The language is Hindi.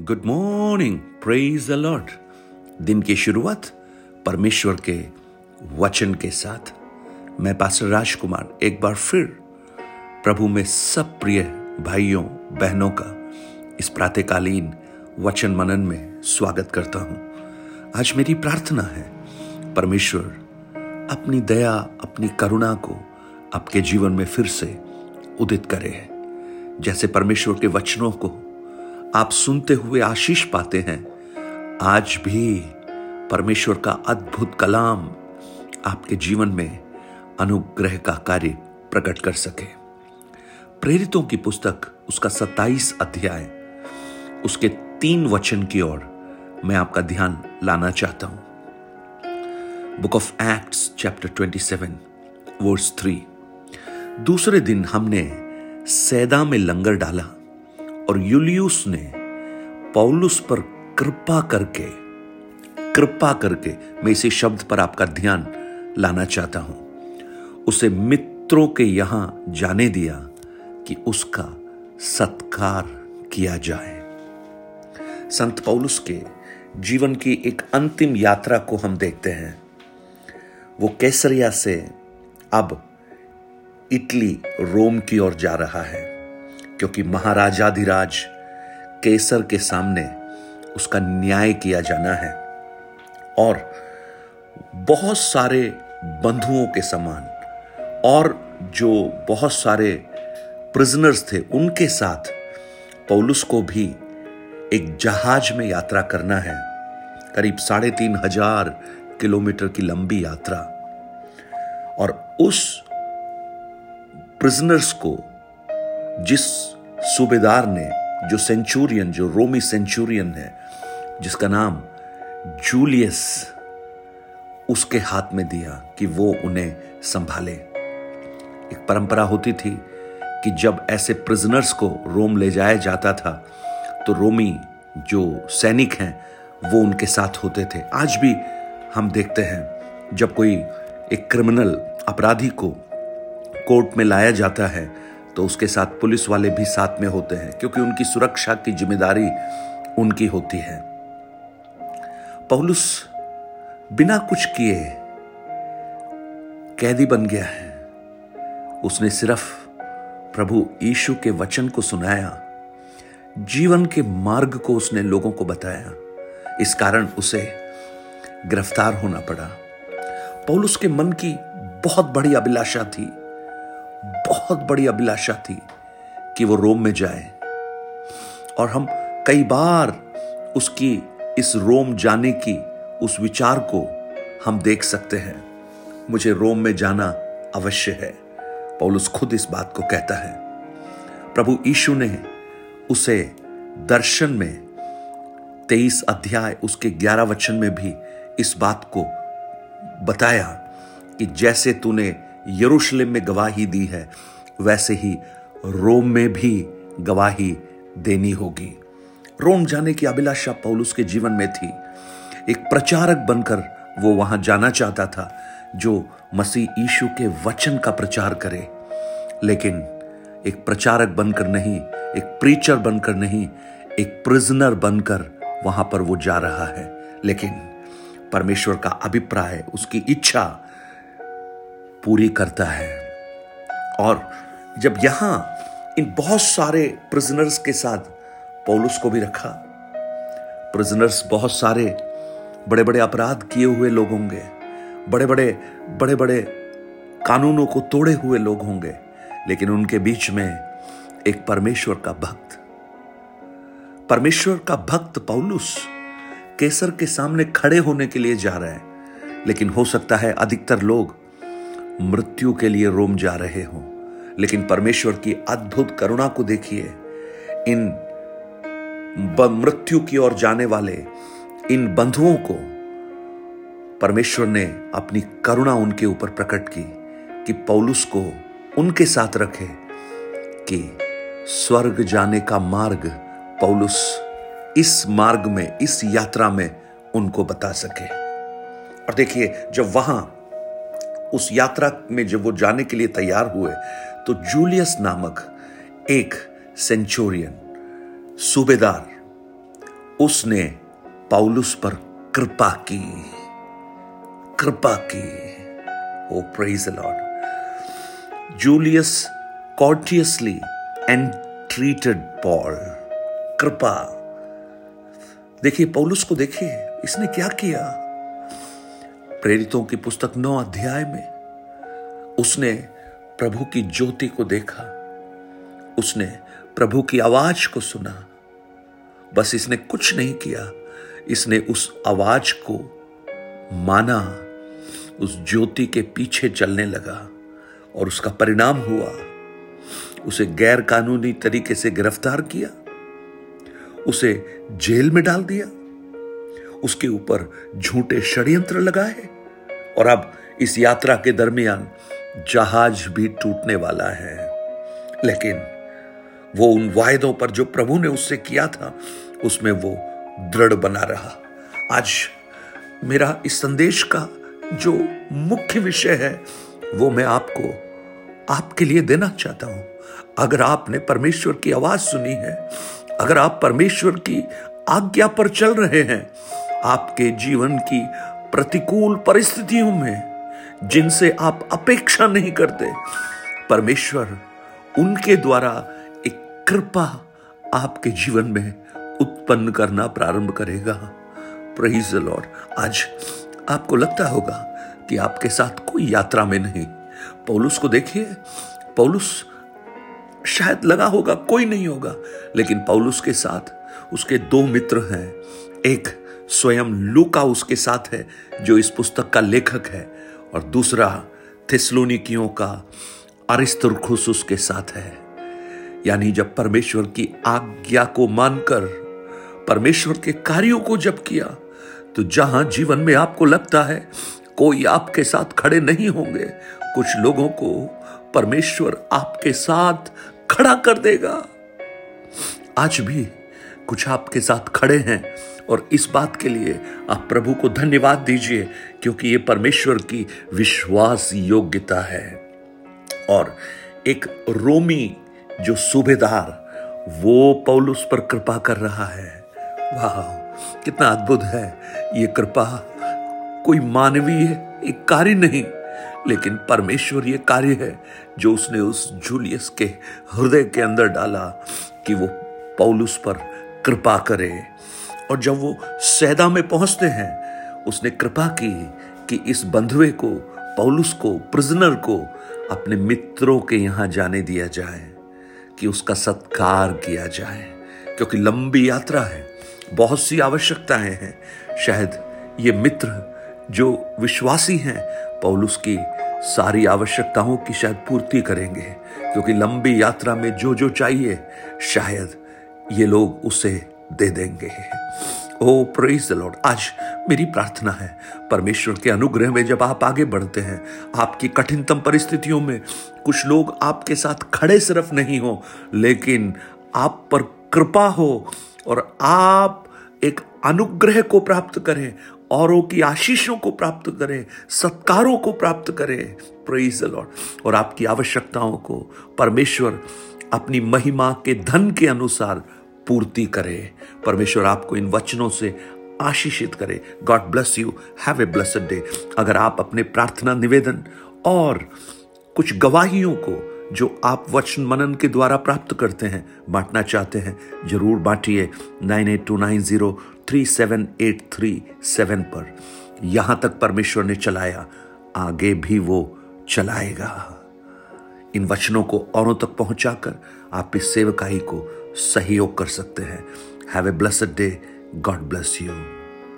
गुड मॉर्निंग प्रेज लॉर्ड दिन की शुरुआत परमेश्वर के वचन के साथ। मैं पास्टर राजकुमार, एक बार फिर प्रभु में सब प्रिय भाइयों, बहनों का इस प्रातःकालीन वचन मनन में स्वागत करता हूँ। आज मेरी प्रार्थना है, परमेश्वर अपनी दया, अपनी करुणा को आपके जीवन में फिर से उदित करे। जैसे परमेश्वर के वचनों को आप सुनते हुए आशीष पाते हैं। आज भी परमेश्वर का अद्भुत कलाम आपके जीवन में अनुग्रह का कार्य प्रकट कर सके। प्रेरितों की पुस्तक, उसका सत्ताईस अध्याय, उसके तीन वचन की ओर मैं आपका ध्यान लाना चाहता हूँ। Book of Acts chapter 27 verse three दूसरे दिन हमने सैदा में लंगर डाला। और यूलियुस ने पौलुस पर कृपा करके कृपा करके, मैं इसी शब्द पर आपका ध्यान लाना चाहता हूँ। उसे मित्रों के यहाँ जाने दिया कि उसका सत्कार किया जाए। संत पौलुस के जीवन की एक अंतिम यात्रा को हम देखते हैं। वो कैसरिया से अब इटली, रोम की ओर जा रहा है। क्योंकि महाराजाधिराज केसर के सामने उसका न्याय किया जाना है और बहुत सारे बंधुओं के समान और जो बहुत सारे प्रिजनर्स थे, उनके साथ पौलुस को भी एक जहाज़ में यात्रा करना है। करीब साढ़े तीन हज़ार किलोमीटर की लंबी यात्रा। और उस प्रिजनर्स को जिस सूबेदार ने, जो सेंचुरियन, जो रोमी सेंचुरियन है, जिसका नाम जूलियस, उसके हाथ में दिया कि वो उन्हें संभाले। एक परंपरा होती थी कि जब ऐसे प्रिजनर्स को रोम ले जाया जाता था तो रोमी जो सैनिक हैं, वो उनके साथ होते थे। आज भी हम देखते हैं, जब कोई एक क्रिमिनल अपराधी को कोर्ट में लाया जाता है तो उसके साथ पुलिस वाले भी साथ में होते हैं, क्योंकि उनकी सुरक्षा की ज़िम्मेदारी उनकी होती है। पौलुस बिना कुछ किए कैदी बन गया है। उसने सिर्फ़ प्रभु यीशु के वचन को सुनाया, जीवन के मार्ग को उसने लोगों को बताया। इस कारण उसे गिरफ़्तार होना पड़ा। पौलुस के मन की बहुत बड़ी अभिलाषा थी। बहुत बड़ी अभिलाषा थी कि वो रोम में जाए। और हम कई बार उसकी, इस रोम जाने की, उस विचार को हम देख सकते हैं। मुझे रोम में जाना अवश्य है। पौलुस खुद इस बात को कहता है। प्रभु यीशु ने उसे दर्शन में, तेईस अध्याय, उसके ग्यारह वचन में भी इस बात को बताया कि जैसे तूने यरूशलेम में गवाही दी है, वैसे ही रोम में भी गवाही देनी होगी। रोम जाने की अभिलाषा पौलुस के जीवन में थी। एक प्रचारक बनकर वो वहाँ जाना चाहता था, जो मसीह यीशु के वचन का प्रचार करे। लेकिन एक प्रचारक बनकर नहीं, एक प्रीचर बनकर नहीं, एक प्रिजनर बनकर वहाँ पर वो जा रहा है। लेकिन परमेश्वर का अभिप्राय, उसकी इच्छा पूरी करता है। और जब यहाँ इन बहुत सारे प्रिजनर्स के साथ पौलुस को भी रखा प्रिजनर्स बहुत सारे बड़े बड़े अपराध किए हुए लोग होंगे बड़े बड़े बड़े बड़े कानूनों को तोड़े हुए लोग होंगे, लेकिन उनके बीच में एक परमेश्वर का भक्त। परमेश्वर का भक्त पौलुस केसर के सामने खड़े होने के लिए जा रहे हैं, लेकिन हो सकता है अधिकतर लोग मृत्यु के लिए रोम जा रहे हो। लेकिन परमेश्वर की अद्भुत करुणा को देखिए। इन मृत्यु की ओर जाने वाले इन बंधुओं को परमेश्वर ने अपनी करुणा उनके ऊपर प्रकट की कि पौलुस को उनके साथ रखे कि स्वर्ग जाने का मार्ग पौलुस इस मार्ग में, इस यात्रा में उनको बता सके। और देखिए, जब वहाँ उस यात्रा में जब वो जाने के लिए तैयार हुए तो जूलियस नामक एक सेंचुरियन, सूबेदार, उसने पौलुस पर कृपा की। कृपा की। ओ praise Lord Julius courteously and treated Paul कृपा। देखिए पौलुस को देखिए, इसने क्या किया? प्रेरितों की पुस्तक नौ अध्याय में, उसने प्रभु की ज्योति को देखा, उसने प्रभु की आवाज़ को सुना। बस इसने कुछ नहीं किया, इसने उस आवाज़ को माना, उस ज्योति के पीछे चलने लगा और उसका परिणाम हुआ। उसे गैर कानूनी तरीके से गिरफ़्तार किया, उसे जेल में डाल दिया उसके ऊपर झूठे षड्यंत्र लगाए और अब इस यात्रा के दरमियान जहाज़ भी टूटने वाला है। लेकिन वो उन वायदों पर जो प्रभु ने उससे किया था, उसमें वो दृढ़ बना रहा। आज मेरा इस संदेश का जो मुख्य विषय है, वो मैं आपको आपके लिए देना चाहता हूँ। अगर आपने परमेश्वर की आवाज़ सुनी है, अगर आप परमेश्वर की आज्ञा पर चल रहे हैं आपके जीवन की प्रतिकूल परिस्थितियों में, जिनसे आप अपेक्षा नहीं करते, परमेश्वर उनके द्वारा एक कृपा आपके जीवन में उत्पन्न करना प्रारंभ करेगा। प्रेज लॉर्ड आज आपको लगता होगा कि आपके साथ कोई यात्रा में नहीं। पौलुस को देखिए। पौलुस शायद लगा होगा, कोई नहीं होगा, लेकिन पौलुस के साथ उसके दो मित्र हैं। एक स्वयं लूका उसके साथ है, जो इस पुस्तक का लेखक है। और दूसरा, थिस्लोनिकियों का अरिस्तुरखुस उसके साथ है। यानी जब परमेश्वर की आज्ञा को मानकर, परमेश्वर के कार्यों को जब किया तो जहाँ जीवन में आपको लगता है, कोई आपके साथ खड़े नहीं होंगे, कुछ लोगों को परमेश्वर आपके साथ खड़ा कर देगा। आज भी कुछ आपके साथ खड़े हैं और इस बात के लिए आप प्रभु को धन्यवाद दीजिए क्योंकि ये परमेश्वर की विश्वास योग्यता है। और एक रोमी जो सूबेदार, वो पौलुस पर कृपा कर रहा है। वाह, कितना अद्भुत है। ये कृपा कोई मानवीय एक कार्य नहीं, लेकिन परमेश्वर ये कार्य है जो उसने उस जूलियस के हृदय के अंदर डाला कि वो पौलुस पर कृपा करे। और जब वो सैदा में पहुँचते हैं, उसने कृपा की कि इस बंधुए को, पौलुस को, प्रिजनर को, अपने मित्रों के यहाँ जाने दिया जाए, कि उसका सत्कार किया जाए। क्योंकि लंबी यात्रा है, बहुत सी आवश्यकताएँ हैं। शायद ये मित्र, जो विश्वासी हैं, पौलुस की सारी आवश्यकताओं की शायद पूर्ति करेंगे। क्योंकि लंबी यात्रा में जो जो चाहिए, शायद ये लोग उसे दे देंगे। ओ प्रेज द लॉर्ड आज मेरी प्रार्थना है, परमेश्वर के अनुग्रह में जब आप आगे बढ़ते हैं, आपकी कठिनतम परिस्थितियों में कुछ लोग आपके साथ खड़े सिर्फ़ नहीं हो, लेकिन आप पर कृपा हो और आप एक अनुग्रह को प्राप्त करें, औरों की आशीषों को प्राप्त करें, सत्कारों को प्राप्त करें। प्रेज द लॉर्ड और आपकी आवश्यकताओं को परमेश्वर अपनी महिमा के धन के अनुसार पूर्ति करे। परमेश्वर आपको इन वचनों से आशीषित करे। God bless you have a blessed day अगर आप अपने प्रार्थना निवेदन और कुछ गवाहियों को जो आप वचन मनन के द्वारा प्राप्त करते हैं, बांटना चाहते हैं, ज़रूर बांटिए nine eight two nine zero three seven eight three seven पर। यहाँ तक परमेश्वर ने चलाया, आगे भी वो चलाएगा। इन वचनों को औरों तक पहुंचाकर आप इस सेवकाई को सहयोग कर सकते हैं। Have a blessed day God bless you